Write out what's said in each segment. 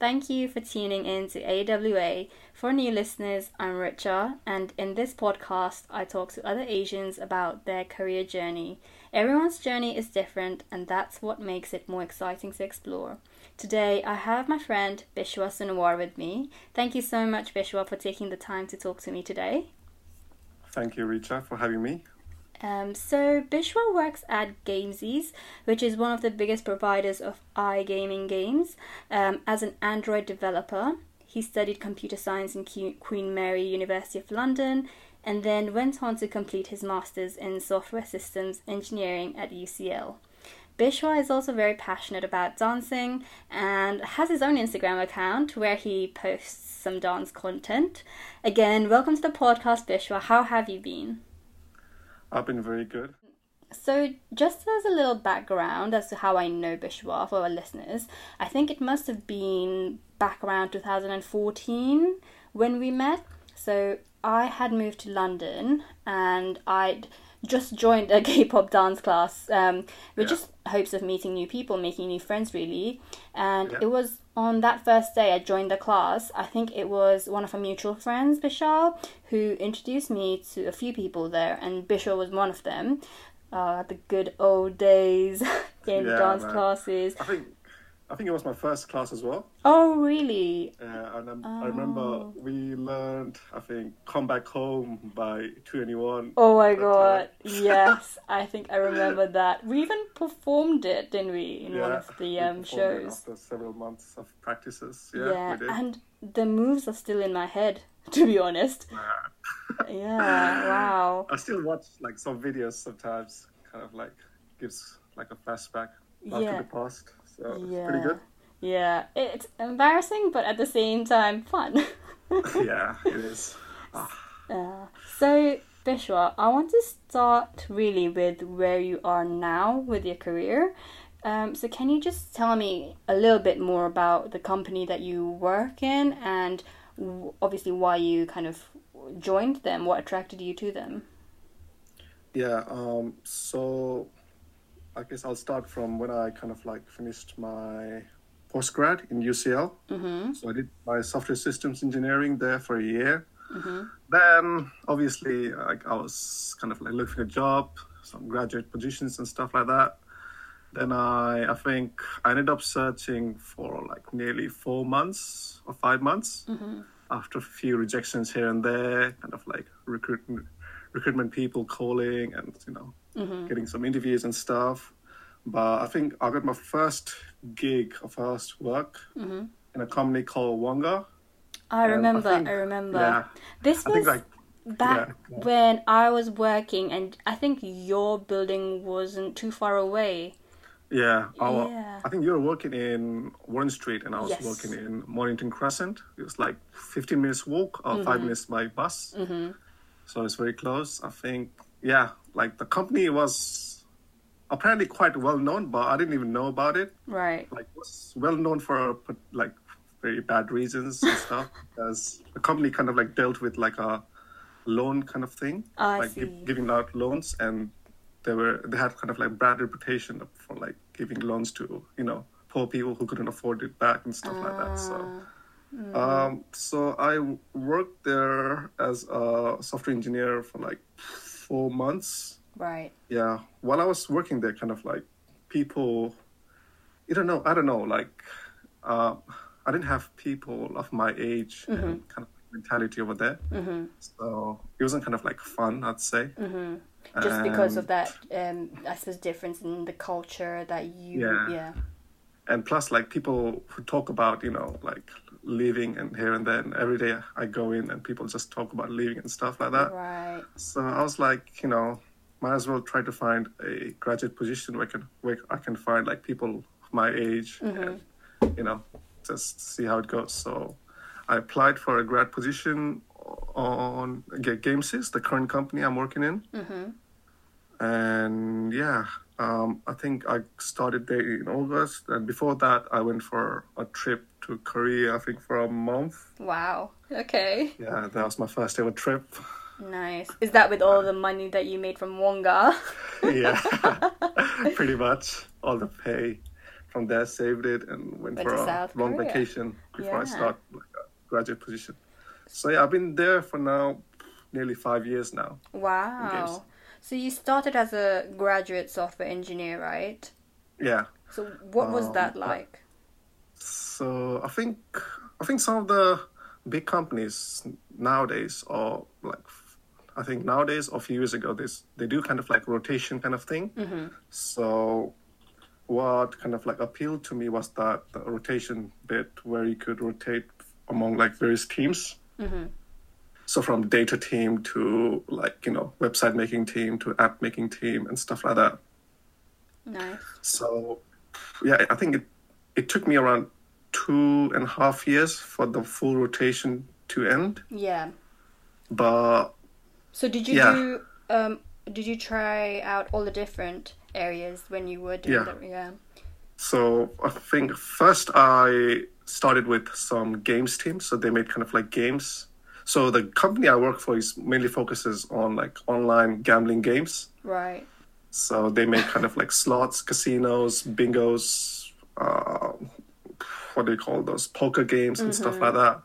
Thank you for tuning in to AWA. For new listeners, I'm Richa, and in this podcast, I talk to other Asians about their career journey. Everyone's journey is different, and that's what makes it more exciting to explore. Today, I have my friend Bishowa Sunuwar with me. Thank you so much, Bishowa, for taking the time to talk to me today. Thank you, Richa, for having me. Um, so Bishowa works at Gamesys, which is one of the biggest providers of iGaming games. Um, as an Android developer, he studied computer science in Queen Mary University of London, and then went on to complete his master's in software systems engineering at UCL. Bishowa is also very passionate about dancing and has his own Instagram account where he posts some dance content. Again, welcome to the podcast, Bishowa. How have you been? I've been very good. So, just as a little background as to how I know Bishowa for our listeners, I think it must have been back around 2014 when we met. So, I had moved to London and I'd just joined a K-pop dance class um, with yeah. just hopes of meeting new people, making new friends, really. And yeah. it was on that first day I joined the class, I think it was one of our mutual friends, Bishal, who introduced me to a few people there, and Bishal was one of them. Uh, the good old days in yeah, dance man. classes. I think I think it was my first class as well. Oh, really? Yeah, and oh. I remember we learned, I think, "Come Back Home" by 2NE1. Oh my god! yes, I think I remember that. We even performed it, didn't we, in yeah, one of the um, shows? After several months of practices, yeah, yeah and the moves are still in my head. To be honest. yeah. Wow. I still watch like some videos sometimes. Kind of like gives like a flashback back yeah. to the past. So yeah. it's pretty good. Yeah, it's embarrassing, but at the same time, fun. yeah, it is. Uh, so, Bishowa, I want to start really with where you are now with your career. Um, so, can you just tell me a little bit more about the company that you work in and w- obviously why you kind of joined them? What attracted you to them? Yeah, um, so I guess I'll start from when I kind of like finished my postgrad in UCL. Mm-hmm. So I did my software systems engineering there for a year. Mm-hmm. Then obviously like I was kind of like looking for a job, some graduate positions and stuff like that. Then I I think I ended up searching for like nearly four months or five months. Mm-hmm. After a few rejections here and there, kind of like recruitment recruitment people calling and you know mm-hmm. getting some interviews and stuff. But I think I got my first gig or first work mm-hmm. in a company called Wonga. I remember. I, think, I remember. Yeah, this was like, back yeah, yeah. when I was working, and I think your building wasn't too far away. Yeah, our, yeah. I think you were working in Warren Street, and I was yes. working in Mornington Crescent. It was like 15 minutes walk or mm-hmm. five minutes by bus. Mm-hmm. So it's very close. I think, yeah, like the company was apparently quite well known, but I didn't even know about it. Right. Like was well known for like very bad reasons and stuff, because the company kind of like dealt with like a loan kind of thing, oh, like giving out loans, and they were they had kind of like bad reputation for like giving loans to you know poor people who couldn't afford it back and stuff uh, like that. So. Mm. Um, so I worked there as a software engineer for like four months. Right. Yeah. While I was working there, kind of like people, you don't know, I don't know, like, uh, I didn't have people of my age mm-hmm. and kind of mentality over there. Mm-hmm. So it wasn't kind of like fun, I'd say. Mm-hmm. Just because of that, um, I suppose, difference in the culture that you, yeah. yeah. And plus, like people who talk about, you know, like leaving and here and then every day I go in and people just talk about leaving and stuff like that. Right. So I was like, you know, might as well try to find a graduate position where I can where I can find like people my age mm-hmm. and you know just see how it goes. So I applied for a grad position on Gamesys, the current company I'm working in. Mm-hmm. And yeah, um, I think I started there in August, and before that, I went for a trip to Korea. I think for a month. Wow. Okay. Yeah, that was my first ever trip. Nice. Is that with all the money that you made from Wonga? yeah, pretty much all the pay from there, saved it, and went, Went for a South long Korea. vacation before I start like a graduate position. So yeah, I've been there for now nearly five years now. Wow. So you started as a graduate software engineer, right? Yeah. So what was Um, that like? So I think I think some of the big companies nowadays, or like I think nowadays or a few years ago, this they do kind of like rotation kind of thing. So what kind of like appealed to me was that the rotation bit where you could rotate among like various teams. So from data team to like you know website making team to app making team and stuff like that. Nice. So, yeah, I think it it took me around two and a half years for the full rotation to end. Yeah. But So did you Yeah. do um did you try out all the different areas when you were doing Yeah. the yeah. so I think first I started with some games team. So they made kind of like games. So the company I work for is mainly focuses on like online gambling games. Right. So they make kind of like slots, casinos, bingos, uh, what do you call those poker games and stuff like that.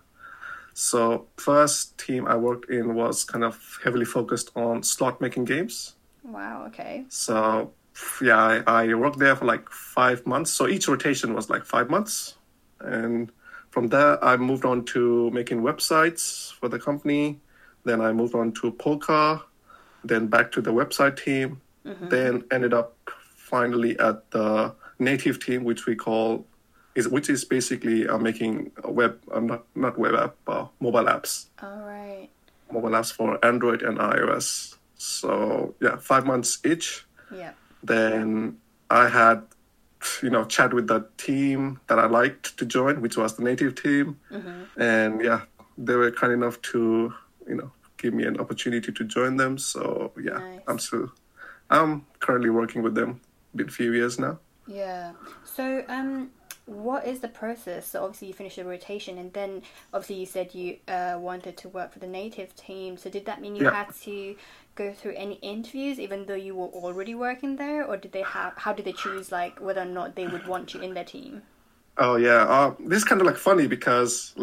So first team I worked in was kind of heavily focused on slot making games. Wow, okay. So yeah, I, I worked there for like five months. So each rotation was like five months, and from there I moved on to making websites for the company. Then I moved on to Polka, then back to the website team. Then ended up finally at the native team, which we call is which is basically uh, making a web, uh, not not web app, uh, mobile apps All right. mobile apps for Android and iOS. So yeah, five months each. Yeah. Then I had, you know, chat with the team that I liked to join, which was the native team, and yeah, they were kind enough to, you know, give me an opportunity to join them. So yeah, Nice. I'm still, I'm currently working with them. Been a few years now. Yeah. So, um, what is the process? So obviously you finished the rotation, and then obviously you said you uh, wanted to work for the native team. So did that mean you Yeah. had to go through any interviews, even though you were already working there, or did they have? How did they choose like whether or not they would want you in their team? Oh yeah, uh, this is kind of like funny because,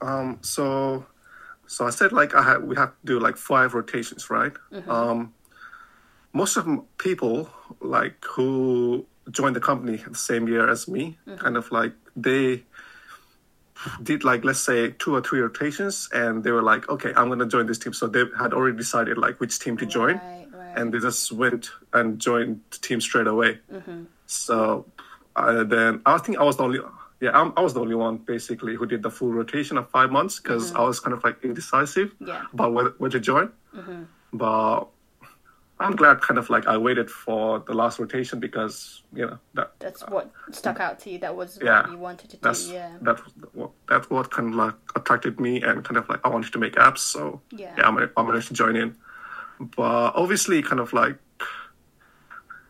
um, so, so I said like I had we have to do like five rotations, right? Um, most of people like who joined the company the same year as me, kind of like they did like let's say two or three rotations, and they were like, okay, I'm gonna join this team. So they had already decided like which team to join Right, right. and they just went and joined the team straight away. Mm-hmm. So uh, then I think I was the only, yeah, I'm, I was the only one basically who did the full rotation of five months because mm-hmm. I was kind of like indecisive Yeah. about whether, where to join. Mm-hmm. But I'm glad kind of like I waited for the last rotation because you know that That's what stuck out to you. That was yeah, what you wanted to do. that's Yeah. that what that's what kind of like attracted me and kind of like I wanted to make apps. So Yeah. I'm gonna, I'm gonna join in. But obviously, kind of like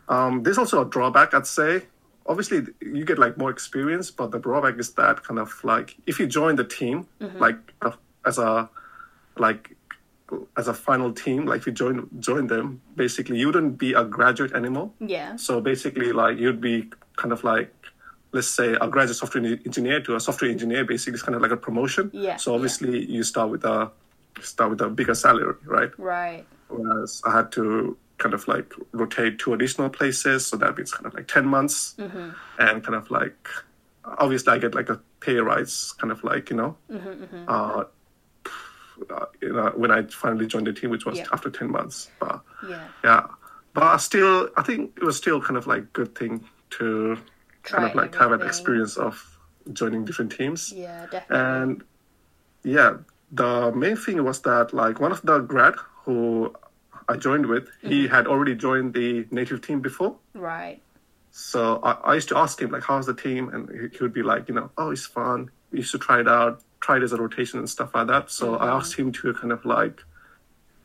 um, there's also a drawback. I'd say obviously you get like more experience, but the drawback is that kind of like if you join the team like uh, as a like as a final team, like if you join join them, basically you wouldn't be a graduate anymore. Yeah. So basically, like you'd be kind of like, let's say, a graduate software engineer to a software engineer. Basically, it's kind of like a promotion. Yeah, So yeah. obviously, you start with a start with a bigger salary, right? Right. Whereas I had to kind of like rotate to additional places, so that means kind of like ten months, Mm-hmm. and kind of like obviously I get like a pay rise, kind of like you know. Mm-hmm, Uh, uh, you know, when I finally joined the team, which was Yeah. after ten months, but Yeah. yeah but I still i think it was still kind of like good thing to kind of Try like have an experience of joining different teams Yeah. Definitely. and yeah the main thing was that like one of the grad who i joined with he Mm-hmm. had already joined the native team before right. so I, I used to ask him like how's the team and he, he would be like you know oh it's fun we used to try it out it as a rotation and stuff like that. So i asked him to kind of like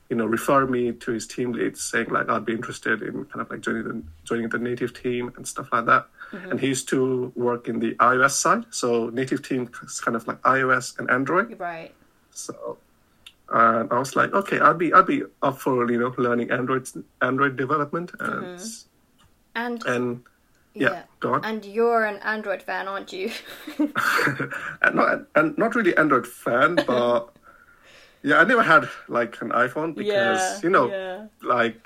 you know refer me to his team leads saying like i'd be interested in kind of like joining the joining the native team and stuff like that. Mm-hmm. And he used to work in the ios side. So native team is kind of like ios and android. Right. so and I was like, okay, I'd be I'd be up for you know learning Android Android development. And mm-hmm. And and yeah, go on. And you're an Android fan, aren't you? and not and not really Android fan, but yeah, I never had like an iPhone because Yeah, you know, yeah. like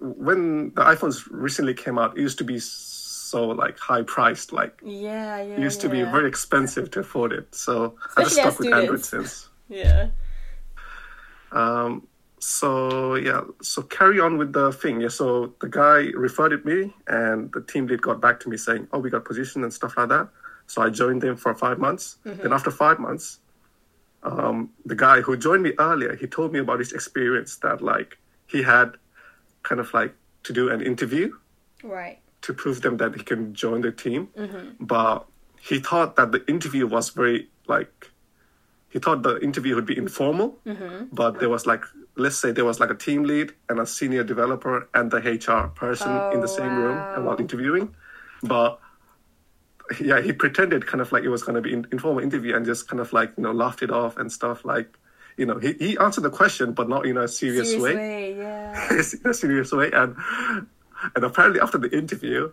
when the iPhones recently came out, it used to be so like high priced, like yeah, yeah. it used to be very expensive to afford it. So I just stuck with Android since. Yeah. Um, so yeah, so carry on with the thing. Yeah, so the guy referred it me, and the team lead got back to me saying, "Oh, we got position and stuff like that." So I joined them for five months. Then after five months, um, the guy who joined me earlier, he told me about his experience that like he had kind of like to do an interview Right. to prove them that he can join the team. But he thought that the interview was very like he thought the interview would be informal. Mm-hmm. But there was like let's say there was like a team lead and a senior developer and the HR person in Oh, the same oh, room and while interviewing. But yeah, he pretended kind of like it was going to be an informal interview and just kind of like you know laughed it off and stuff like you know he, he answered the question but not in a serious, Serious way way, yeah. in a serious way. And and apparently after the interview,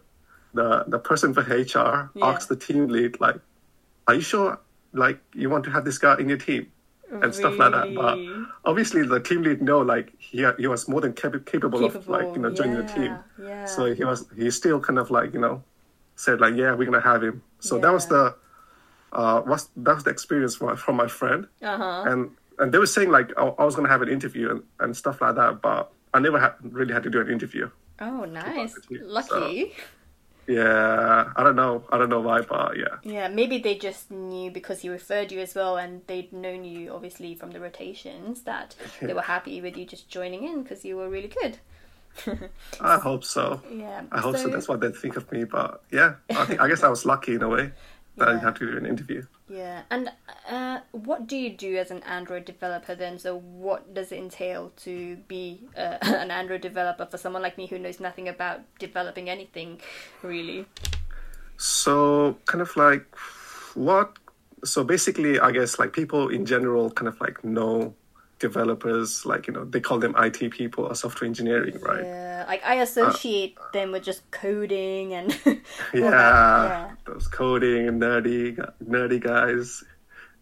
the the person for HR Yeah. asked the team lead like, "Are you sure like you want to have this guy in your team?" And stuff like that. But obviously the team lead know like he he was more than cap- capable, of like you know joining the team. yeah, yeah. So he was he still kind of like you know said like yeah we're gonna have him. So that was the uh was that was the experience from, from my friend Uh-huh. and and they were saying like I, I was gonna have an interview and, and stuff like that, but I never had really had to do an interview. Oh, nice. you, so- Lucky. Yeah, I don't know, I don't know why, but yeah, Yeah, maybe they just knew because he referred you as well, and they'd known you obviously from the rotations that they were happy with you just joining in because you were really good. I hope so. Yeah. I hope so. That's what they think of me, but yeah, I think I guess I was lucky in a way that I didn't have to do an interview. Yeah, and uh, what do you do as an Android developer then? So, what does it entail to be uh, an Android developer for someone like me who knows nothing about developing anything, really? So kind of like what? So basically, I guess like people in general kind of like know developers, like you know they call them IT people or software engineering, right? Yeah, like I associate them with just coding and all Yeah, those coding and nerdy nerdy guys,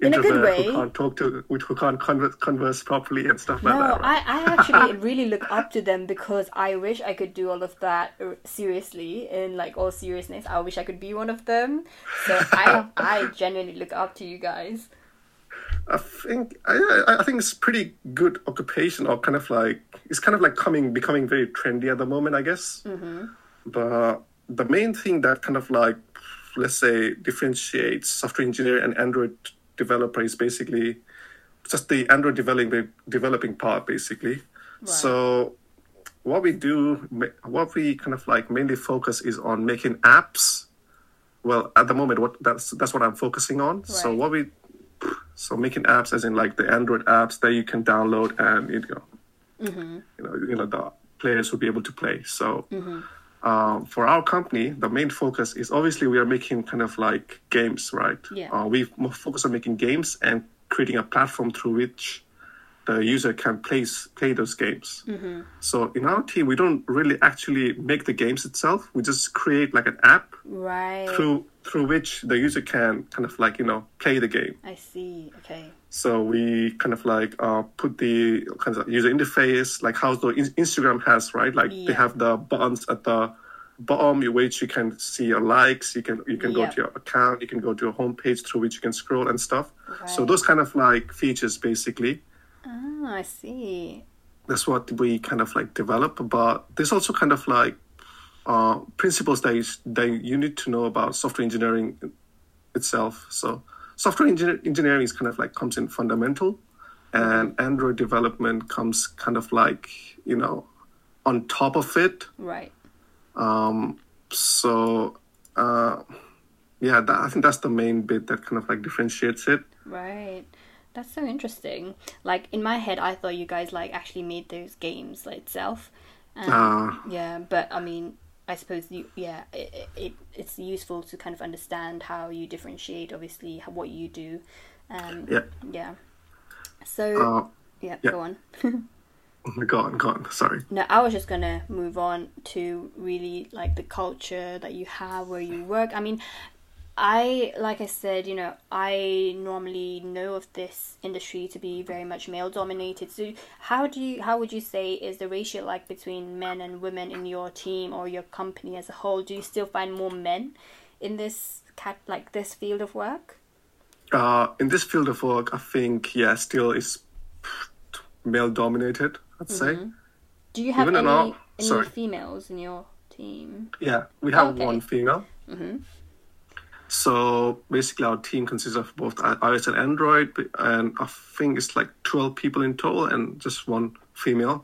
In a good way. who can't talk to, which who can't converse, converse properly and stuff like No, that. Right? I, I actually really look up to them because I wish I could do all of that uh, seriously in like all seriousness. I wish I could be one of them. So I I genuinely look up to you guys. I think I, I think it's pretty good occupation or kind of like it's kind of like coming becoming very trendy at the moment, I guess. Mm-hmm. But the main thing that kind of like let's say differentiates software engineer and Android developer is basically just the Android developing developing part, basically. Right. So what we do, what we kind of like mainly focus is on making apps. Well, at the moment, what that's that's what I'm focusing on. So what we so making apps, as in like the Android apps that you can download and you know, you know, you know the players will be able to play. So um, for our company, the main focus is obviously we are making kind of like games, right? Yeah. Uh, we focus on making games and creating a platform through which the user can play play those games. So in our team, we don't really actually make the games itself. We just create like an app Right. through through which the user can kind of like you know play the game. I see. Okay. So we kind of like uh, put the kind of user interface, like how the Instagram has, right? Like they have the buttons at the bottom, which you can see your likes. You can you can go to your account. You can go to a homepage through which you can scroll and stuff. So those kind of like features, basically, Ah, I see. that's what we kind of like develop. But there's also kind of like uh, principles that you, that you need to know about software engineering itself. So software engineer, engineering is kind of like comes in fundamental, and Android development comes kind of like you know on top of it. Right. Um, so uh, yeah, that, I think that's the main bit that kind of like differentiates it. Right. That's so interesting. Like in my head, I thought you guys like actually made those games like, itself. Um, Ah. yeah, but I mean, I suppose you yeah it, it it's useful to kind of understand how you differentiate obviously how, what you do. Um, Yeah. Yeah. So Uh, yeah, yeah. go on. Go on, go on. Sorry. No, I was just gonna move on to really like the culture that you have where you work. I mean, I like I said, you know, I normally know of this industry to be very much male dominated. So how do you how would you say is the ratio like between men and women in your team or your company as a whole? Do you still find more men in this cat like this field of work? Uh, in this field of work, I think yeah, still is male dominated. I'd say. Do you have Even any, our- any females in your team? Yeah, we have Okay. one female. So basically, our team consists of both iOS and Android, and I think it's like twelve people in total, and just one female.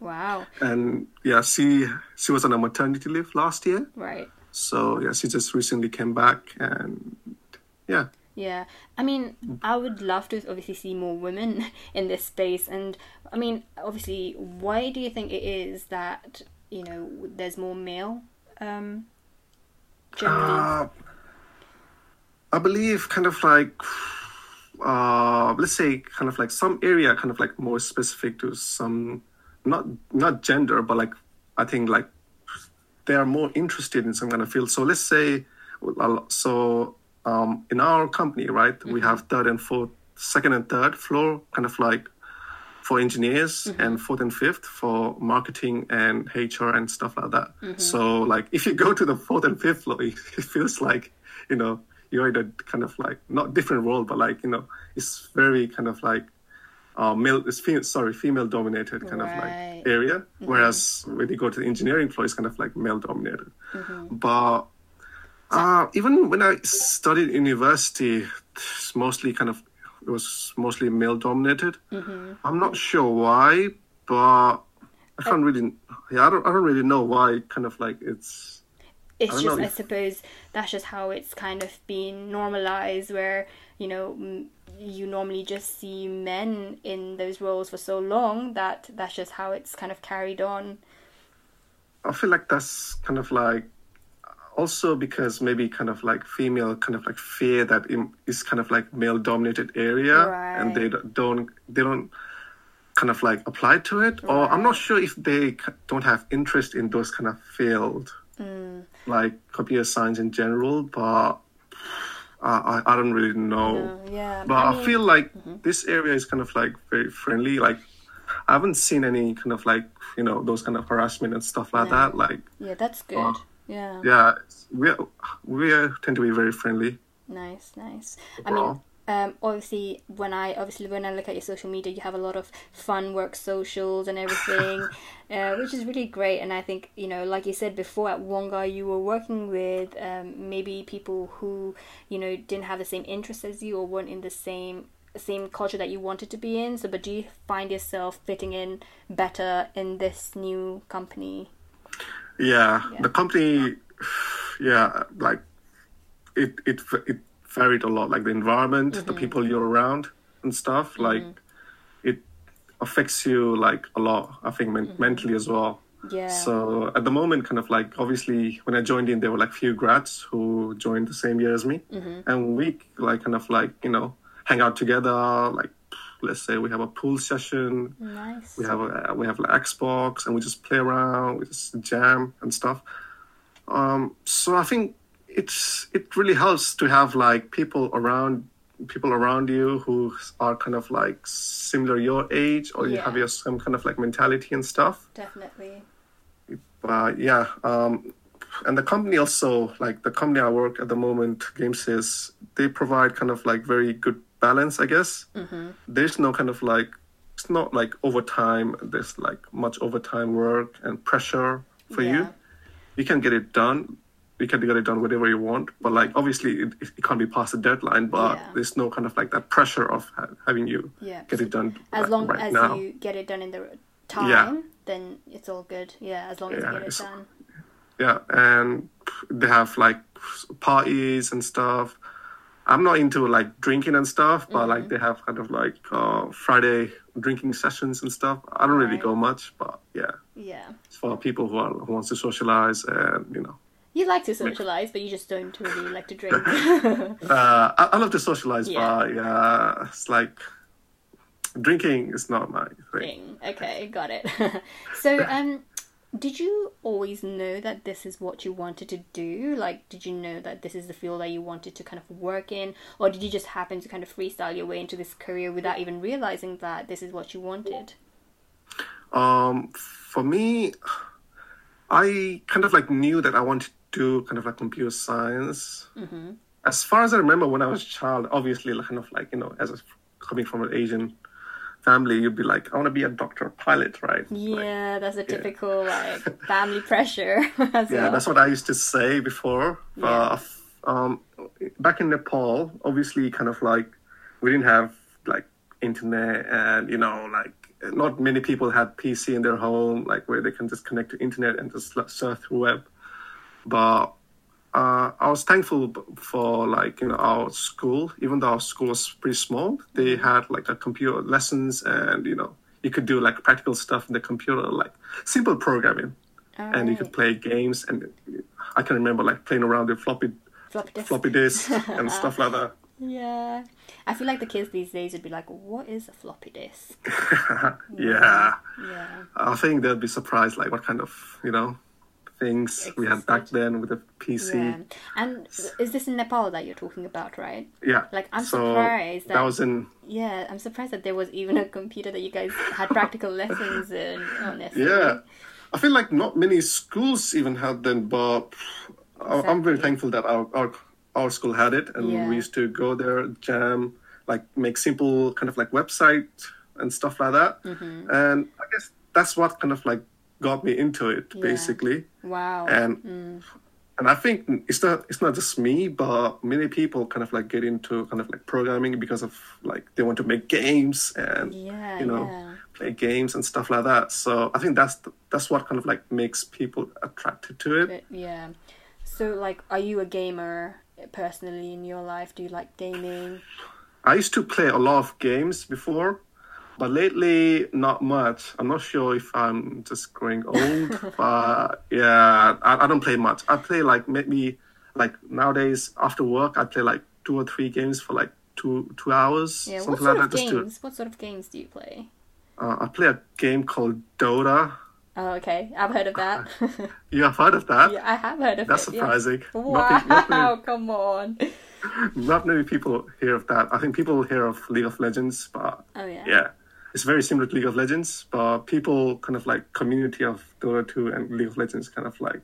Wow. And yeah, she she was on a maternity leave last year, Right. so yeah, she just recently came back, and yeah, Yeah, I mean, I would love to obviously see more women in this space, and I mean, obviously, why do you think it is that you know there's more male? Um, generally, Uh, I believe kind of like uh let's say kind of like some area kind of like more specific to some not not gender but like I think like they are more interested in some kind of field. So let's say so um in our company, right, we have third and fourth second and third floor kind of like for engineers and fourth and fifth for marketing and HR and stuff like that. So like if you go to the fourth and fifth floor, it feels like you know you're in a kind of like not different role, but like you know it's very kind of like uh, male. It's female, sorry, female dominated kind of like area. Whereas when you go to the engineering floor, it's kind of like male dominated. But uh, even when I studied university, it's mostly kind of it was mostly male dominated. I'm not sure why, but I can't really. Yeah, I don't. I don't really know why. Kind of like it's. It's I just know I suppose that's just how it's kind of been normalized, where you know you normally just see men in those roles for so long that that's just how it's kind of carried on. I feel like that's kind of like also because maybe kind of like female kind of like fear that is kind of like male dominated area and they don't they don't kind of like apply to it or I'm not sure if they don't have interest in those kind of field like computer science in general but I, I, I don't really know Uh, yeah, but I, mean- feel like this area is kind of like very friendly. Like I haven't seen any kind of like you know those kind of harassment and stuff like No. that. Like yeah, that's good. Uh, yeah. yeah, we we tend to be very friendly. Nice, nice. I mean, um, obviously, when I obviously when I look at your social media, you have a lot of fun work socials and everything, uh, which is really great. And I think you know, like you said before, at Wonga, you were working with um, maybe people who you know didn't have the same interests as you or weren't in the same same culture that you wanted to be in. So, but do you find yourself fitting in better in this new company? Yeah, Yeah. the company, yeah, like it it it varied a lot. Like the environment, Mm-hmm. the people you're around, and stuff. Like it affects you like a lot. I think men- mentally as well. Mm-hmm. Yeah. So at the moment, kind of like obviously when I joined in, there were like few grads who joined the same year as me, Mm-hmm. and we like kind of like you know hang out together. Like let's say we have a pool session, nice. we have a we have like Xbox, and we just play around, we just jam and stuff. Um, so I think it's it really helps to have like people around people around you who are kind of like similar your age or you have your some kind of like mentality and stuff Definitely. but yeah um and the company also like the company i work at the moment gamesys they provide kind of like very good balance i guess Mm-hmm. there's no kind of like it's not like overtime there's like much overtime work and pressure for Yeah. you you can get it done you can get it done whatever you want but like obviously it, it can't be past the deadline but Yeah. there's no kind of like that pressure of ha- having you Yeah. get it done as long right as now you get it done in the time Yeah. then it's all good yeah as long as Yeah, you get it done yeah and they have like parties and stuff i'm not into like drinking and stuff but Mm-hmm. like they have kind of like uh, friday drinking sessions and stuff i don't really go much but yeah yeah it's for people who, are, who wants to socialize and you know you like to socialize but you just don't really like to drink uh, I, I love to socialize Yeah. but yeah it's like drinking is not my thing. thing. Okay, got it. so, um, did you always know that this is what you wanted to do? Like, did you know that this is the field that you wanted to kind of work in, or did you just happen to kind of freestyle your way into this career without even realizing that this is what you wanted? Um, for me, I kind of like knew that I wanted do kind of like computer science. Mm-hmm. As far as I remember, when I was a child, obviously, like, kind of like you know, as a, coming from an Asian family, you'd be like, I want to be a doctor, pilot, right? Yeah, that's a typical like family pressure. Yeah, well. that's what I used to say before. But um, back in Nepal, obviously, kind of like we didn't have like internet, and you know, like not many people had PC in their home, like where they can just connect to internet and just surf through web. But uh, I was thankful for like you know our school, even though our school was pretty small. They had like a computer lessons, and you know you could do like practical stuff in the computer, like simple programming and you could play games and i can remember like playing around with floppy floppy disk. floppy disks and stuff like that Yeah, I feel like the kids these days would be like, "What is a floppy disk?" yeah Yeah. i think they'd be surprised like what kind of you know things we had back then with the pc Yeah. And is this in Nepal that you're talking about, right? yeah, Like, I'm so surprised that that- was in Yeah, I'm surprised that there was even a computer that you guys had practical lessons in. Honestly. yeah i feel like not many schools even had them but I- i'm very thankful that our, our our school had it and Yeah. we used to go there jam like make simple kind of like website and stuff like that Mm-hmm. and i guess that's what kind of like got me into it Yeah. basically Wow. and Mm. and I think it's not it's not just me, but many people kind of like get into kind of like programming because of like they want to make games and yeah, you know yeah. play games and stuff like that. So I think that's that's what kind of like makes people attracted to it. But, yeah. So, like, are you a gamer personally in your life? Do you like gaming? I used to play a lot of games before, but lately not much. I'm not sure if I'm just growing old, but yeah, I, I don't play much. I play like maybe like nowadays after work, I play like two or three games for like two two hours, Yeah. What sort like of that. Just to, games? What sort of games do you play? uh, I play a game called Dota. Oh, okay. I've heard of that. You have heard of that? yeah, I have heard of That's it. yeah. surprising. Wow! Not, not, many, Come on. not many people hear of that. I think people hear of League of Legends, but Oh yeah. yeah it's very similar to league of legends but people kind of like community of dota 2 and league of legends kind of like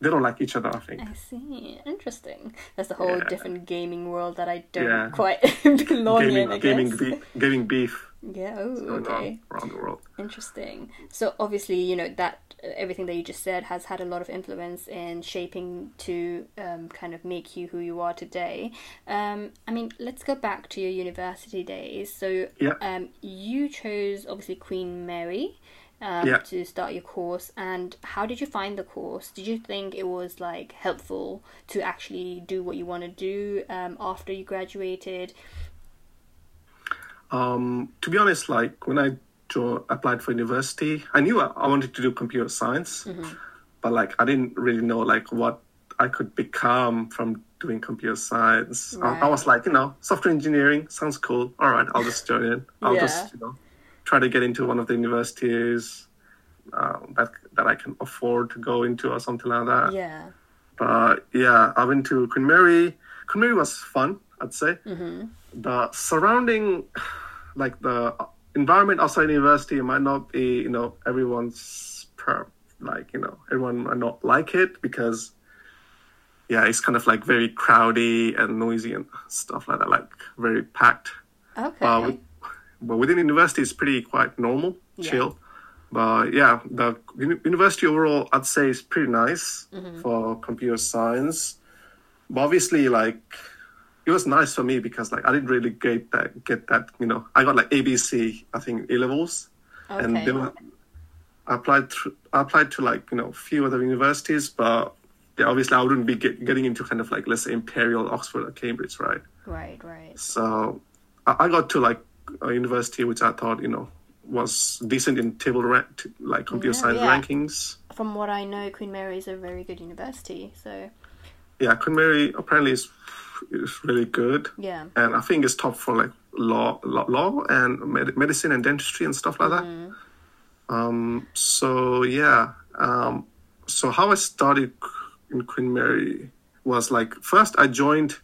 they don't like each other i think I see. Interesting. That's a whole Yeah. different gaming world that I don't Yeah. quite belong in. I gaming gaming guess. beef, gaming beef Yeah. Oh, okay. on around the world Interesting. So obviously, you know that uh, everything that you just said has had a lot of influence in shaping to um, kind of make you who you are today. Um, I mean, let's go back to your university days. So Yeah. um, you chose obviously Queen Mary. Um, Yeah. to start your course and how did you find the course did you think it was like helpful to actually do what you want to do um, after you graduated um to be honest like when i jo- applied for university i knew i, I wanted to do computer science but like i didn't really know like what i could become from doing computer science I, I was like you know software engineering sounds cool all right i'll just join in i'll Yeah. just you know try to get into one of the universities uh, that that i can afford to go into or something like that yeah but yeah, I went to Queen Mary. Queen Mary was fun, I'd say. Mm-hmm. The surrounding, like the environment outside university, might not be, you know, everyone's per, like, you know, everyone might not like it because, yeah, it's kind of like very crowdy and noisy and stuff like that, like very packed. okay Uh, but within university, it's pretty quite normal, Yeah. chill. But yeah, the university overall, I'd say, is pretty nice for computer science. But obviously, like, it was nice for me because like I didn't really get that get that you know I got like ABC I think A levels, and then I applied to I applied to like you know a few other universities, but yeah, obviously I wouldn't be get, getting into kind of like let's say Imperial, Oxford, or Cambridge, right? right right So I, I got to like a university which I thought you know was decent in table rank, like mm-hmm. computer Yeah, science yeah. rankings. from what I know, Queen Mary is a very good university. So Yeah, Queen Mary apparently is is really good. Yeah. And I think it's top for like law, law, law and med- medicine and dentistry and stuff like that. Um, so yeah. Um, so how I started in Queen Mary was like first I joined.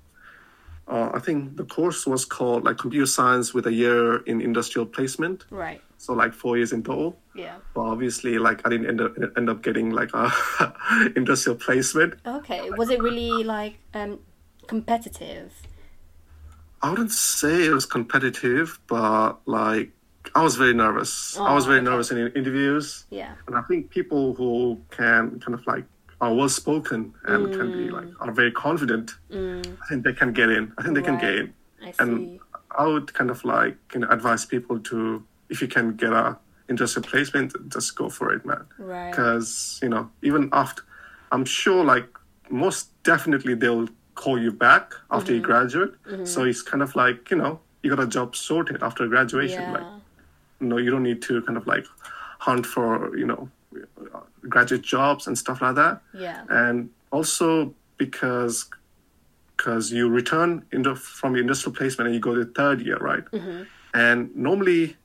Uh, I think the course was called like computer science with a year in industrial placement. Right. So like four years in total. Yeah. But obviously, like I didn't end up end up getting like a industrial placement. Okay. Was it really like um competitive? I wouldn't say it was competitive, but like I was very nervous. I was Oh, very okay. nervous in interviews, Yeah. and I think people who can kind of like are well spoken and can be like are very confident. I think they can get in. I think they can get Mm. In. I see. And I would kind of like you know advise people to if you can get a industrial placement, just go for it, man. Right. Because you know even after, I'm sure like most definitely they'll call you back after Mm-hmm. you graduate. Mm-hmm. So it's kind of like you know you got a job sorted after graduation. Yeah. Like you know you don't need to kind of like hunt for you know graduate jobs and stuff like that Yeah. and also because because you return into from your industrial placement and you go to the third year right mm-hmm. and normally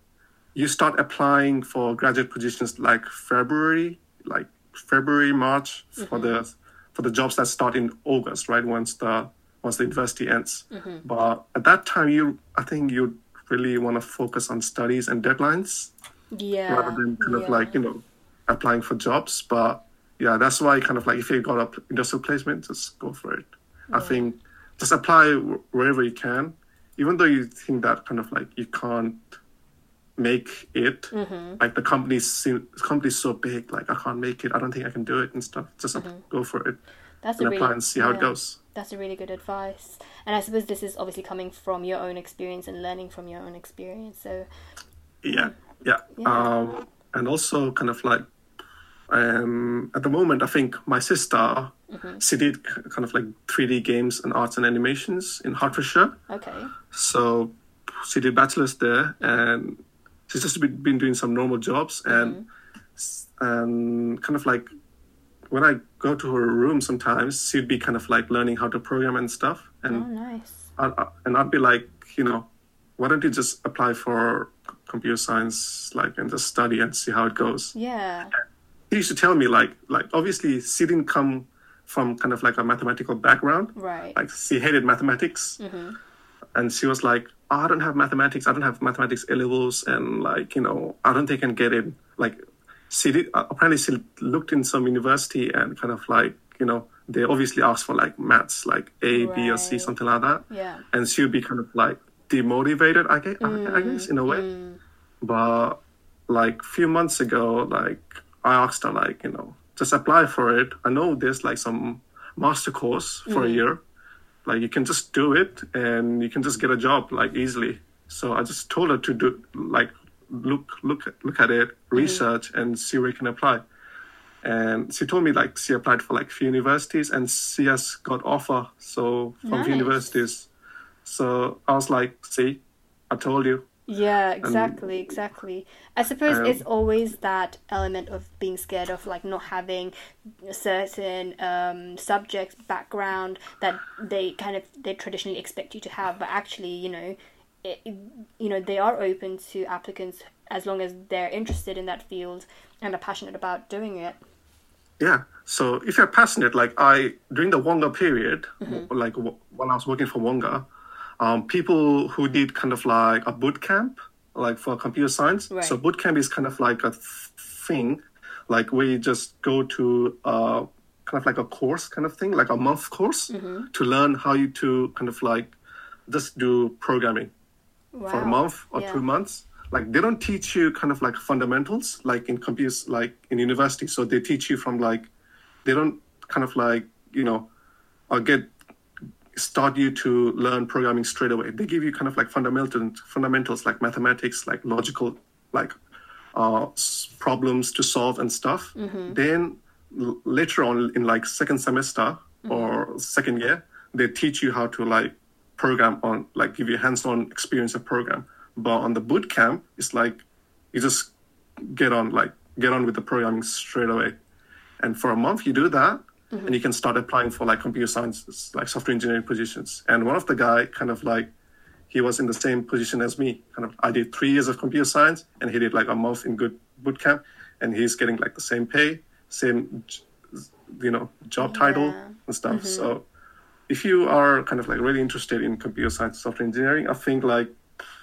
you start applying for graduate positions like february like february march for mm-hmm. the for the jobs that start in august right once the once the university ends. Mm-hmm. But at that time you i think you really want to focus on studies and deadlines Yeah. rather than kind yeah. of like you know applying for jobs. But yeah that's why kind of like if you got a industrial placement just go for it. I think just apply wherever you can. Even though you think that kind of like you can't make it Mm-hmm. like the company's seem- company's so big like i can't make it i don't think i can do it and stuff just Mm-hmm. go for it That's and a really, and see how it goes That's a really good advice. And I suppose this is obviously coming from your own experience and learning from your own experience. So yeah yeah, Yeah. um and also kind of like um at the moment i think my sister Mm-hmm. she did kind of like 3d games and arts and animations in hertfordshire okay. so she did bachelor's there and she's just been, been doing some normal jobs and mm-hmm. s- and kind of like when i go to her room sometimes she'd be kind of like learning how to program and stuff and Oh nice. I, I, and I'd be like, you know, why don't you just apply for computer science, like, and just study and see how it goes. Yeah. He used to tell me, like, like obviously she didn't come from kind of like a mathematical background. Right. Like she hated mathematics, mm-hmm. And she was like, oh, I don't have mathematics. I don't have mathematics A levels, and like, you know, I don't think I can get in. Like, she did. uh, Apparently, she looked in some university and kind of like, you know, they obviously asked for like maths, like A, B, or C, something like that Yeah. and she would be kind of like demotivated I guess, I guess in a way mm, mm. but like a few months ago like i asked her like you know just apply for it i know there's like some master course for a mm. year like you can just do it and you can just get a job like easily. So i just told her to do like look look look at it mm. research and see where you can apply. And she told me like she applied for like few universities and she has got offer so from Nice. few universities. So i was like see i told you Yeah, exactly, exactly. I suppose Um, it's always that element of being scared of like not having certain um, subject background that they kind of they traditionally expect you to have, but actually, you know, it, you know they are open to applicants as long as they're interested in that field and are passionate about doing it. Yeah. So if you're passionate, like I during the Wonga period, w- like w- when I was working for Wonga, um, people who did kind of like a boot camp, like for computer science. Right. So boot camp is kind of like a th- thing, like we just go to uh, kind of like a course kind of thing, like a month course to learn how you to kind of like just do programming for a month or Yeah. two months. Like they don't teach you kind of like fundamentals like in computers like in university. So they teach you from like they don't kind of like you know or get start you to learn programming straight away. They give you kind of like fundamental fundamentals like mathematics, like logical like uh, problems to solve and stuff. Then l- later on in like second semester or second year, they teach you how to like program on like give you hands-on experience of program. But on the boot camp, it's like you just get on like get on with the programming straight away. And for a month you do that, mm-hmm. and you can start applying for like computer science, like software engineering positions. And one of the guy kind of like he was in the same position as me. Kind of I did three years of computer science, and he did like a month in good boot camp, and he's getting like the same pay, same you know job title and stuff. Mm-hmm. So if you are kind of like really interested in computer science software engineering, I think like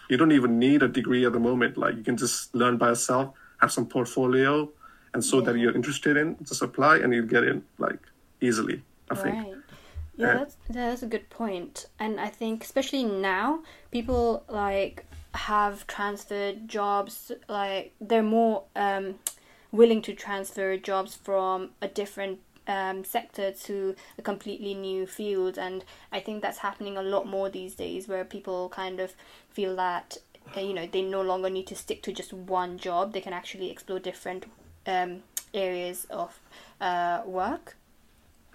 you don't even need a degree at the moment. Like you can just learn by yourself, have some portfolio, and so yeah. that you're interested in, just apply and you get in like easily. I right. think. Yeah, that's that's a good point, and I think especially now people like have transferred jobs. Like they're more um, willing to transfer jobs from a different um, sector to a completely new field, and I think that's happening a lot more these days, where people kind of feel that uh, you know they no longer need to stick to just one job; they can actually explore different um, areas of uh, work.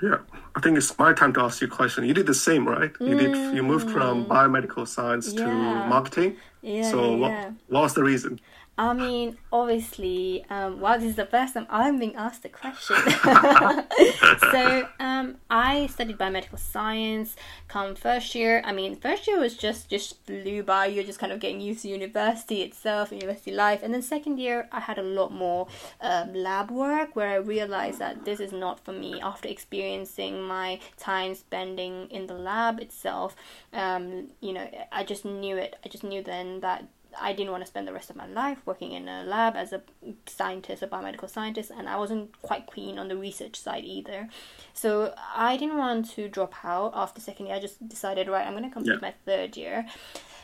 Yeah, I think it's my time to ask you a question. You did the same, right? You did. You moved from mm. biomedical science yeah. to marketing. Yeah. So yeah, what, yeah. what was the reason? I mean, obviously, um, well, this is the first time I'm being asked a question. so, um, I studied biomedical science. Come first year, I mean, first year was just just flew by. You're just kind of getting used to university itself, university life, and then second year, I had a lot more um, lab work where I realized that this is not for me. After experiencing my time spending in the lab itself, um, you know, I just knew it. I just knew then that I didn't want to spend the rest of my life working in a lab as a scientist, a biomedical scientist, and I wasn't quite keen on the research side either. So I didn't want to drop out after second year. I just decided, right, I'm going to complete yeah. my third year.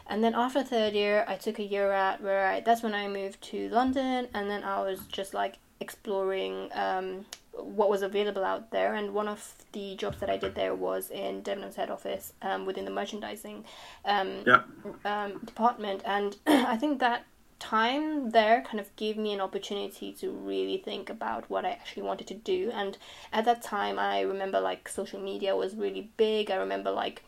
And then after third year, I took a year out where I, that's when I moved to London, and then I was just like exploring um, what was available out there. And one of the jobs that I did there was in Debenhams head office um, within the merchandising um, yeah. um, department. And I think that time there kind of gave me an opportunity to really think about what I actually wanted to do. And at that time, I remember like social media was really big. I remember like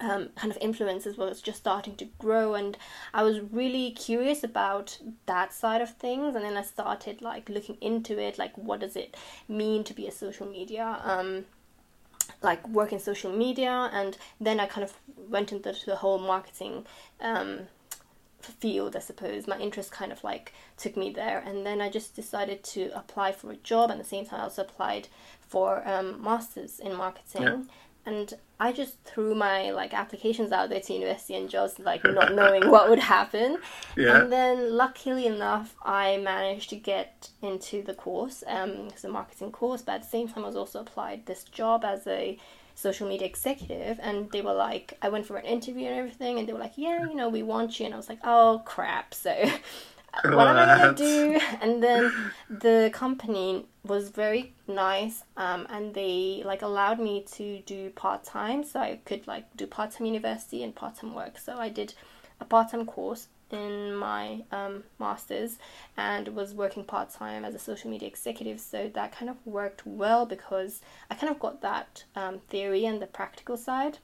um, kind of influences was just starting to grow and i was really curious about that side of things and then i started like looking into it like what does it mean to be a social media um, like work in social media and then i kind of went into the whole marketing um, field i suppose. My interest kind of like took me there and then i just decided to apply for a job and at the same time i also applied for um, masters in marketing. Yeah. And I just threw my like applications out there to university and jobs, like not knowing what would happen. Yeah. And then, luckily enough, I managed to get into the course. Um, it's a marketing course, but at the same time, I was also applied this job as a social media executive, and they were like, I went for an interview and everything, and they were like, yeah, you know, we want you, and I was like, oh crap, so. What am I gonna do? And then the company was very nice, um, and they like allowed me to do part time, so I could like do part time university and part time work. So I did a part time course in my um, masters and was working part time as a social media executive. So that kind of worked well because I kind of got that um, theory and the practical side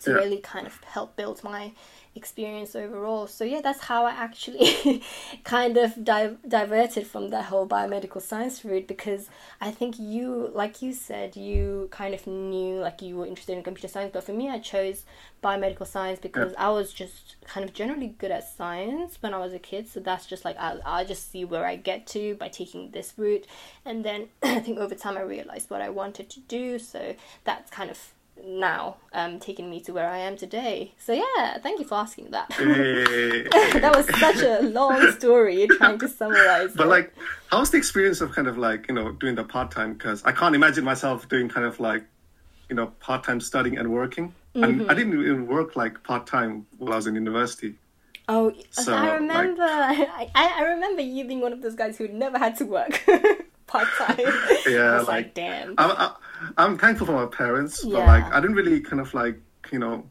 to yeah. really kind of help build my experience overall. So yeah, that's how I actually kind of di- diverted from that whole biomedical science route because I think you, like you said, you kind of knew like you were interested in computer science, but for me, I chose biomedical science because yeah. I was just kind of generally good at science when I was a kid. So that's just like I I just see where I get to by taking this route, and then I think over time I realized what I wanted to do. So that's kind of now um, taken me to where I am today. So yeah, thank you for asking that. that was such a long story trying to summarize. But it. like, how's the experience of kind of like you know doing the part time? Because I can't imagine myself doing kind of like you know part time studying and working. Mm-hmm. And I didn't even work like part time while I was in university. Oh, so, I remember. Like, I, I remember you being one of those guys who never had to work part time. Yeah, like, like, damn. I'm, I, I'm thankful for my parents, but like I didn't really kind of like you know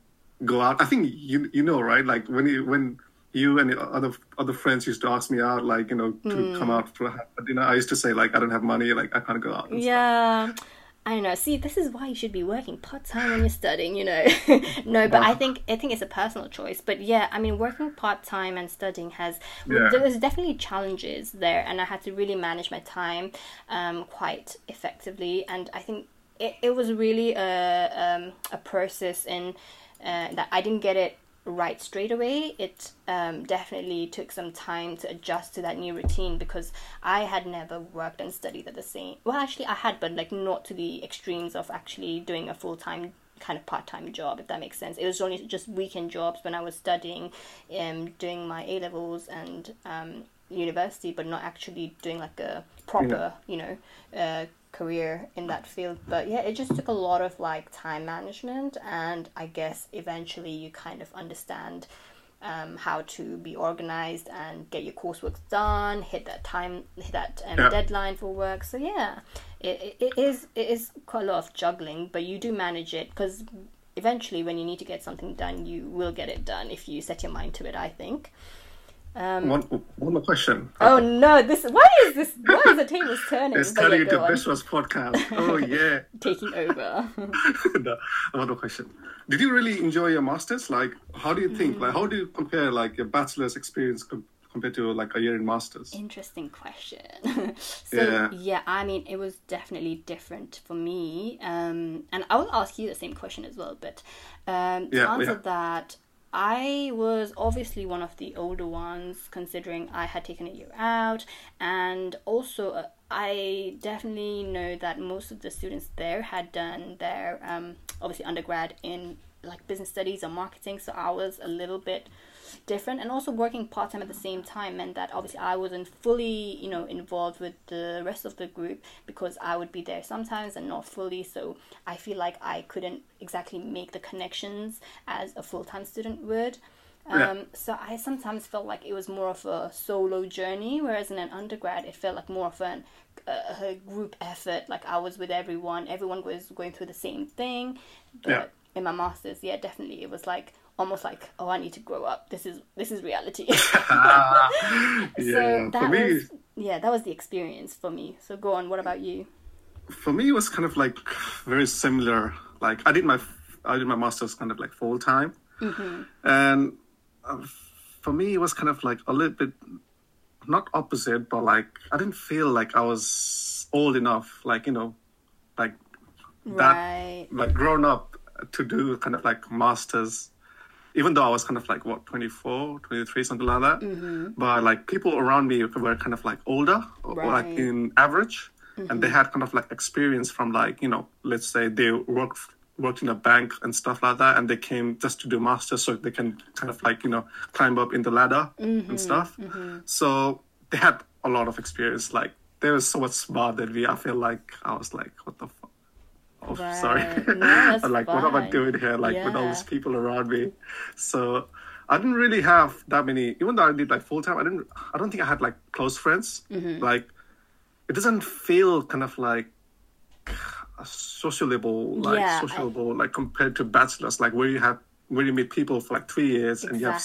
go out. I think you you know right, like when you when you and other other friends used to ask me out, like you know, to mm. come out for dinner. I used to say like I don't have money, like I can't go out. Yeah. Stuff. I don't know. See, this is why you should be working part time when you're studying. You know, no, but I think I think it's a personal choice. But yeah, I mean, working part time and studying has yeah. there's definitely challenges there, and I had to really manage my time um, quite effectively. And I think it, it was really a um, a process in uh, that I didn't get it right straight away. It um, definitely took some time to adjust to that new routine because I had never worked and studied at the same. Well, actually, I had, but like not to the extremes of actually doing a full time kind of part time job, if that makes sense. It was only just weekend jobs when I was studying, um, doing my A levels and um, university, but not actually doing like a proper, you know, uh, career in that field. But yeah, it just took a lot of like time management, and I guess eventually you kind of understand. Um, how to be organized and get your coursework done, hit that time, hit that um, Yeah. deadline for work. So yeah, it, it, it is it is quite a lot of juggling, but you do manage it because eventually, when you need to get something done, you will get it done if you set your mind to it. I think. Um, One, one more question. Oh no! This why is this? Why is the tables turning? It's turning yeah, into. Bishowa's podcast. Oh yeah. taking over. no, one more question. Did you really enjoy your masters? Like, how do you think? Like, how do you compare like your bachelor's experience com- compared to like a year in masters? Interesting question. so Yeah. yeah. I mean, it was definitely different for me. Um, and I will ask you the same question as well. But um, to Yeah, answer that, I was obviously one of the older ones, considering I had taken a year out, and also uh, I definitely know that most of the students there had done their um, obviously undergrad in like business studies or marketing. So I was a little bit different and also working part-time at the same time meant that obviously I wasn't fully you know involved with the rest of the group because I would be there sometimes and not fully so I feel like I couldn't exactly make the connections as a full-time student would um, Yeah. so I sometimes felt like it was more of a solo journey whereas in an undergrad it felt like more of an a, a group effort like I was with everyone everyone was going through the same thing but Yeah. in my masters yeah definitely it was like almost like oh i need to grow up. This is this is reality. Ah, so yeah, that for me, was yeah that was the experience for me. So go on what about you? For me, it was kind of like very similar. Like, I did my I did my masters kind of like full time, and uh, for me, it was kind of like a little bit not opposite, but like I didn't feel like I was old enough, like you know, like that right. like grown up to do kind of like masters even though i was kind of like what 24 23 something like that Mm-hmm. but like people around me were kind of like older or or, like Right. Mm-hmm. in average and they had kind of like experience from like you know let's say they worked worked in a bank and stuff like that and they came just to do masters so they can kind of like you know climb up in the ladder Mm-hmm. and stuff so they had a lot of experience like they were so much smarter than me i feel like i was like what the fuck Oh, sorry. Right. No, like, what am I doing here? Like, with all Yeah. these people around me. So, I didn't really have that many. Even though I did like full time, I didn't. I don't think I had like close friends. Mm-hmm. Like, it doesn't feel kind of like a sociable, like Yeah, I- sociable, like compared to bachelors, like where you have where you meet people for like three years and you have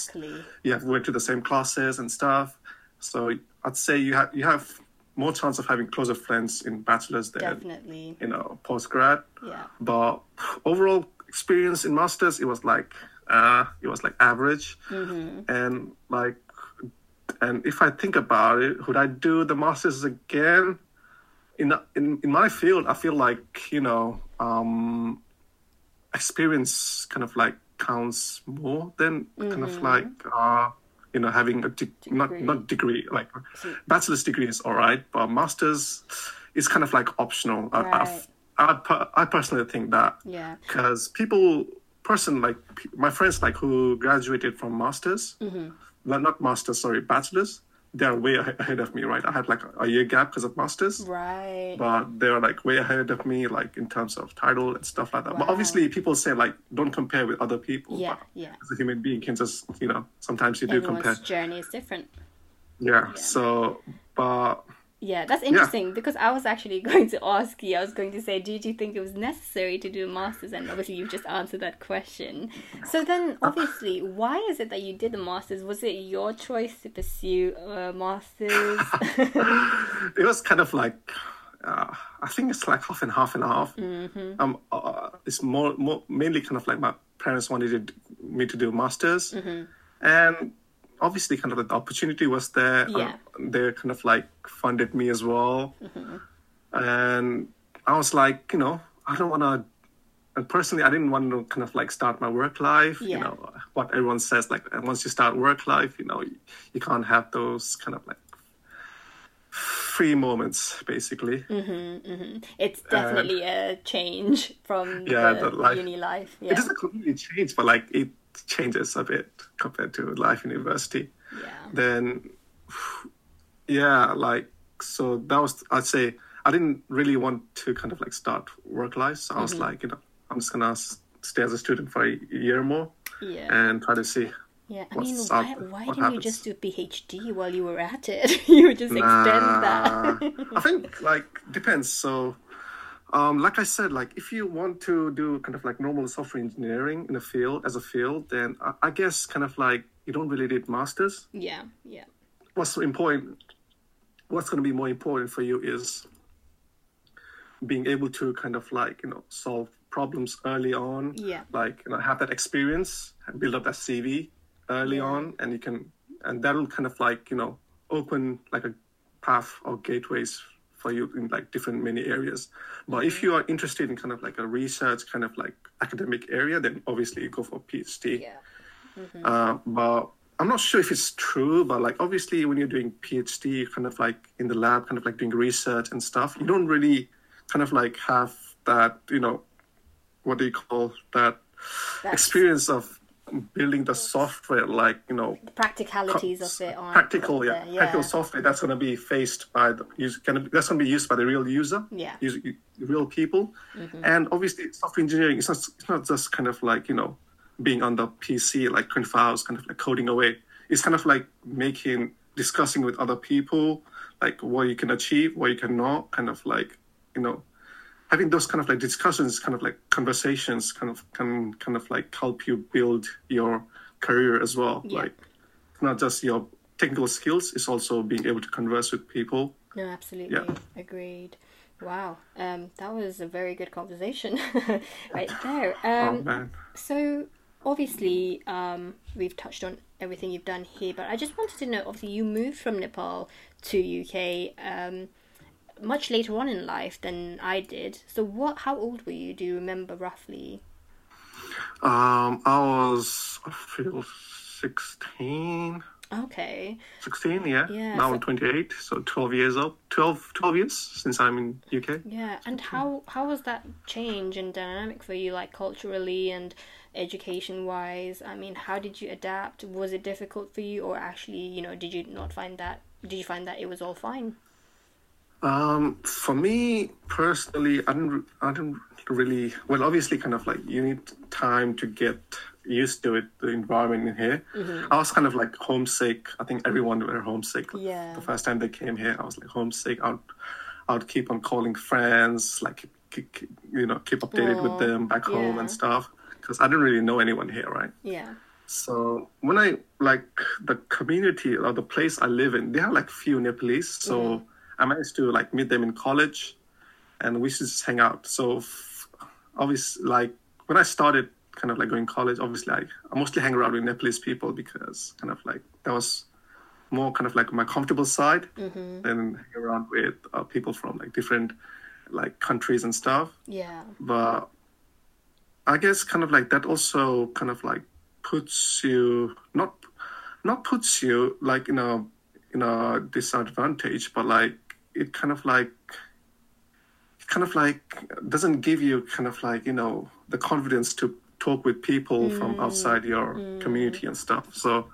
you have went to the same classes and stuff. So I'd say you have you have more chance of having closer friends in bachelors than definitely. you know post grad. yeah. But overall experience in masters, it was like uh, it was like average, and like, and if I think about it, would I do the masters again? In in in my field, I feel like you know um, experience kind of like counts more than kind of like uh, you know having a de- not Degree. not degree like bachelor's degree is all right, but masters is kind of like optional. I, Right. I, I, I personally think that yeah because people person like my friends like who graduated from masters Mm-hmm. well, not masters sorry bachelors they're way ahead of me right? I had like a year gap because of masters. Right. But they're like way ahead of me like in terms of title and stuff like that. But obviously people say like don't compare with other people. Yeah yeah. as a human being can just you know sometimes you do everyone's compare journey is different. Yeah, so but Yeah, that's interesting because I was actually going to ask you. I was going to say, did you think it was necessary to do a master's? And obviously, you've just answered that question. So then, obviously, why is it that you did the master's? Was it your choice to pursue a master's? it was kind of like uh, I think it's like half and half and half. Mm-hmm. Um, uh, it's more, more mainly kind of like my parents wanted me to do a masters, Mm-hmm. and obviously, kind of the opportunity was there. Um, Yeah. they kind of like funded me as well, Mm-hmm. and I was like, you know, I don't want to. And personally, I didn't want to kind of like start my work life. Yeah. You know what everyone says, like once you start work life, you know you, you can't have those kind of like free moments, basically. It's definitely a change from Yeah, the the life- uni life. It Yeah. doesn't completely change, but like it changes a bit compared to life in university. Yeah. then yeah like so that was i'd say i didn't really want to kind of like start work life so i was Mm-hmm. like you know i'm just gonna stay as a student for a year more Yeah. and try to see Yeah, I mean, what's why, up, why didn't you just do PhD while you were at it? you would just extend that. I think like depends so um, like I said, like if you want to do kind of like normal software engineering in a field as a field, then I, I guess kind of like you don't really need masters. yeah, yeah, what's important what's going to be more important for you is being able to kind of like you know solve problems early on Yeah. like you know have that experience and build up that cv early Yeah. on and you can and that'll kind of like you know open like a path or gateways for you in like different many areas. But if you are interested in kind of like a research kind of like academic area then obviously you go for phd yeah. uh, but I'm not sure if it's true, but like obviously when you're doing PhD, kind of like in the lab, kind of like doing research and stuff, you don't really kind of like have that, you know, what do you call that That's experience of building the software, like, you know, the practicalities of it practical, yeah, yeah. practical software that's going to be faced by the user, gonna, that's going to be used by the real user, Yeah. user, real people, mm-hmm. and obviously software engineering is not it's not just kind of like you know being on the PC like 24 hours, kind of like coding away. It's kind of like making discussing with other people, like what you can achieve, what you cannot, kind of like you know having those kind of like discussions, kind of like conversations, kind of can kind of like help you build your career as well. Yeah. Like not just your technical skills, it's also being able to converse with people. No, absolutely. Yeah. Agreed. Wow. Um, that was a very good conversation right there. Oh Um, man. so obviously, um, we've touched on everything you've done here, but I just wanted to know. Obviously, you moved from Nepal to UK um, much later on in life than I did. So, what? How old were you? Do you remember roughly? Um, I was I feel 16, Okay. 16, yeah. Yeah, Now so- I'm 28, so 12 years old. 12, 12 years since I'm in UK. Yeah, and how how was that change and dynamic for you, like culturally and education wise? I mean, how did you adapt? Was it difficult for you, or actually, you know, did you not find that? Did you find that it was all fine? Um, for me personally, I didn't, I didn't really. Well, obviously, kind of like you need time to get used to it, the environment in here. Mm-hmm. I was kind of like homesick. I think everyone were homesick. Yeah. The first time they came here, I was like homesick. I'd, I'd keep on calling friends, like keep, you know, keep updated Aw, with them back home and stuff, because I didn't really know anyone here, right? Yeah. So when I like the community or the place I live in, they have like few Nepalese. So I managed to like meet them in college, and we used to just hang out. So obviously, like when I started kind of like going college, obviously like I mostly hang around with Nepalese people because kind of like that was more kind of like my comfortable side than hang around with uh, people from like different like countries and stuff Yeah. but I guess kind of like that also kind of like puts you not not puts you like in a in a disadvantage, but like it kind of like kind of like doesn't give you kind of like you know the confidence to talk with people from mm. outside your mm. community and stuff. So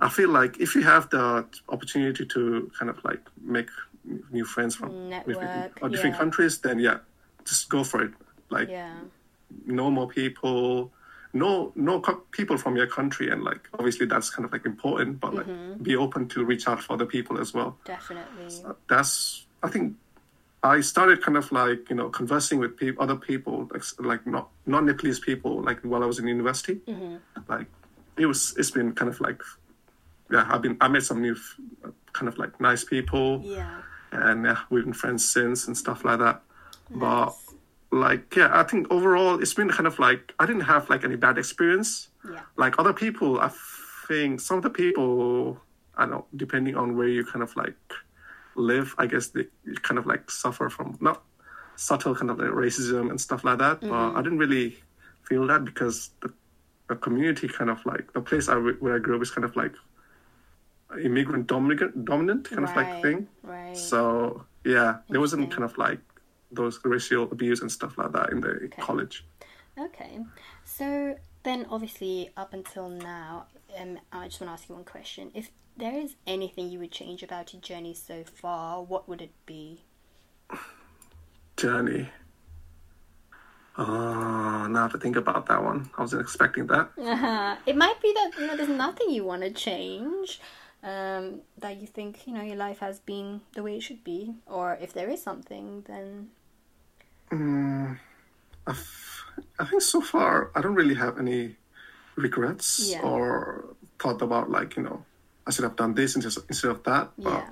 I feel like if you have the opportunity to kind of like make new friends from mm, different, Network, or different yeah. countries, then yeah, just go for it. Like Yeah. know more people, know know people from your country, and like obviously that's kind of like important. But like Mm-hmm. be open to reach out for other people as well. Definitely. That's I think I started kind of like you know conversing with people, other people, like like not non Nepalese people, like while I was in university. Mm-hmm. Like it was it's been kind of like yeah I've been I met some new f- kind of like nice people Yeah. and yeah, we've been friends since and stuff like that. But Nice. Like yeah, I think overall it's been kind of like I didn't have like any bad experience. Yeah. Like other people, I think some of the people I don't know, depending on where you kind of like live, I guess they kind of like suffer from not subtle kind of like racism and stuff like that. But mm-hmm. I didn't really feel that because the, the community kind of like the place I, where I grew up is kind of like immigrant dominant, dominant kind of like thing. right. So yeah, there wasn't kind of like those racial abuse and stuff like that in the college. Okay, so then obviously up until now, um, I just want to ask you one question. If there is anything you would change about your journey so far, what would it be? Journey. Oh, now I have to think about that one. I wasn't expecting that. Uh-huh. It might be that you know there's nothing you want to change, um, that you think you know your life has been the way it should be, or if there is something, then Mm, I, f- I think so far I don't really have any regrets Yeah. or thought about like you know I should have done this instead instead of that. But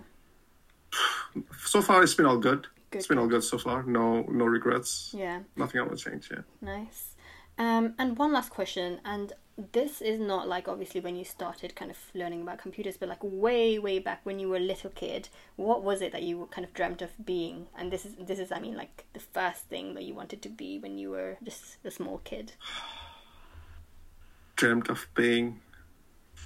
yeah, so far it's been all good. Good, it's been all good so far. No no regrets. yeah. Nothing I want to change. Yeah. Nice. Um, and one last question, and this is not like obviously when you started kind of learning about computers, but like way, way back when you were a little kid, what was it that you kind of dreamt of being? And this is this is I mean like the first thing that you wanted to be when you were just a small kid. Dreamt of being.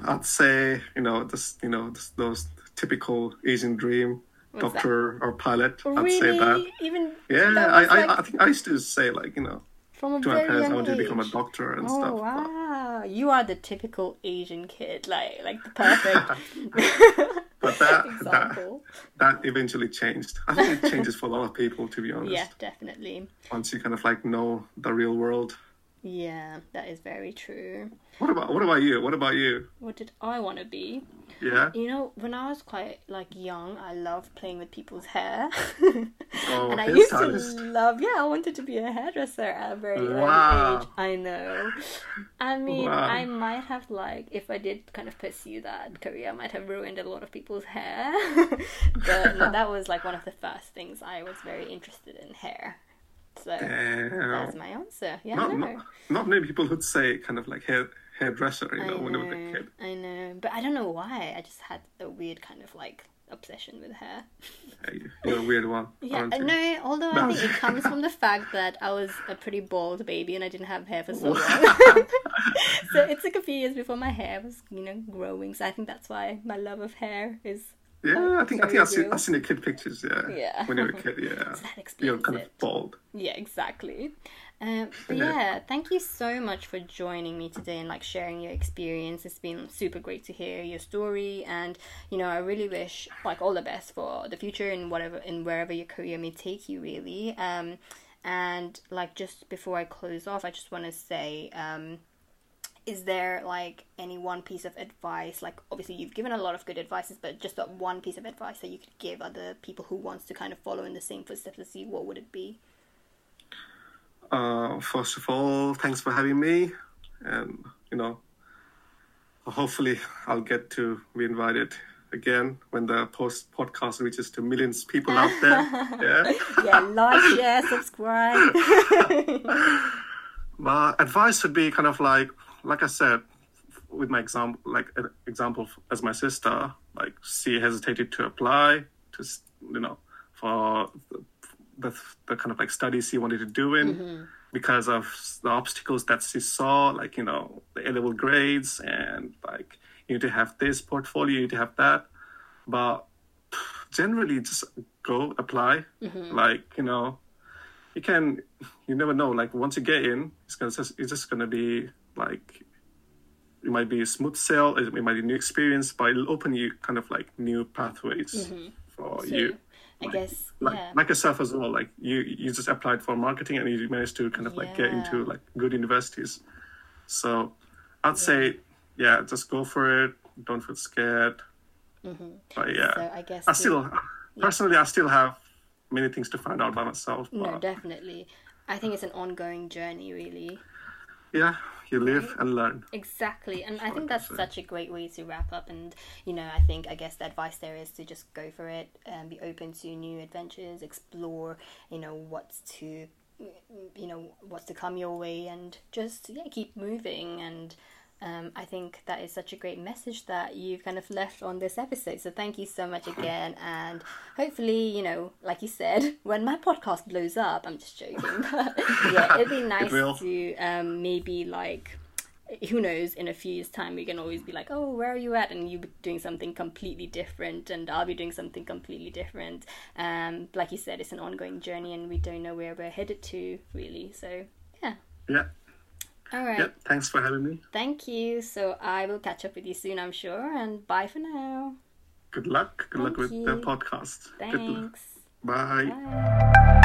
I'd say you know just you know just those typical Asian dream. What's that? doctor or pilot. Oh, I'd really? say that. Even Yeah, that I, was, I, I think I used to say like you know from a to my very parents I young wanted to become a age. doctor and Oh stuff. but- wow! You are the typical Asian kid, like like the perfect But that, that that eventually changed. I think it changes for a lot of people, to be honest. Yeah, definitely. Once you kind of like know the real world. Yeah, that is very true. What about what about you? What about you? What did I want to be? Yeah. You know, when I was quite like young, I loved playing with people's hair. Oh, and I used to love, yeah, I wanted to be a hairdresser at a very early Wow. age. I know. I mean, Wow. I might have like, if I did kind of pursue that career, I might have ruined a lot of people's hair. but no, that was like one of the first things I was very interested in hair. So uh, that's my answer. Yeah, I Not, know. not, not many people would say kind of like hair hairdresser, you I know, when I was a kid. I know, but I don't know why. I just had a weird kind of like obsession with hair. Hey, You're a weird one. Yeah, no. Although I think it comes from the fact that I was a pretty bald baby and I didn't have hair for so long. so it took a few years before my hair was, you know, growing. So I think that's why my love of hair is. Yeah, I think I think I've seen. I've seen the kid pictures. Yeah. Yeah. When you were a kid, yeah. So You're kind it. of bald. Yeah, exactly. Um, but Yeah. yeah, thank you so much for joining me today and like sharing your experience. It's been super great to hear your story, and you know, I really wish like all the best for the future and whatever and wherever your career may take you. Really, um, and like just before I close off, I just want to say. Um, is there like any one piece of advice like obviously you've given a lot of good advices but just that one piece of advice that you could give other people who wants to kind of follow in the same footsteps as you what would it be Uh, first of all, thanks for having me, and you know, hopefully I'll get to be invited again when the post podcast reaches to millions of people out there. yeah. yeah, like, share, subscribe. My advice would be kind of like, like I said, with my example, like an example as my sister, like she hesitated to apply to, you know, for the, the, the kind of like studies she wanted to do in mm-hmm. because of the obstacles that she saw, like, you know, the A level grades and like, you need to have this portfolio, you need to have that. But generally, just go apply. Mm-hmm. Like, you know, you can you never know like once you get in it's gonna just it's just gonna be like it might be a smooth sail it might be a new experience but it'll open you kind of like new pathways for So, you I guess, like yeah. like yourself as well like you you just applied for marketing and you managed to kind of like get into like good universities so i'd say yeah just go for it don't feel scared but yeah Mm-hmm. So I guess i still personally i still have many things to find out by myself no, definitely. I think it's an ongoing journey, really. Yeah you live and learn Exactly, and I think that's such a great way to wrap up. And you know, I think I guess the advice there is to just go for it and be open to new adventures, explore, you know, what's to, you know, what's to come your way, and just yeah, keep moving. And um, I think that is such a great message that you've kind of left on this episode. So thank you so much again. And hopefully, you know, like you said, when my podcast blows up, I'm just joking. But yeah, it'd be nice will. to um, maybe like, who knows, in a few years' time, we can always be like, oh, where are you at? And you be doing something completely different, and I'll be doing something completely different. Um, like you said, it's an ongoing journey, and we don't know where we're headed to, really. So, yeah. Yeah. All right. Yep. Thanks for having me. Thank you. So I will catch up with you soon, I'm sure. And bye for now. Good luck. Good luck Thank with the you. podcast. Good luck. Thanks. Bye. Bye.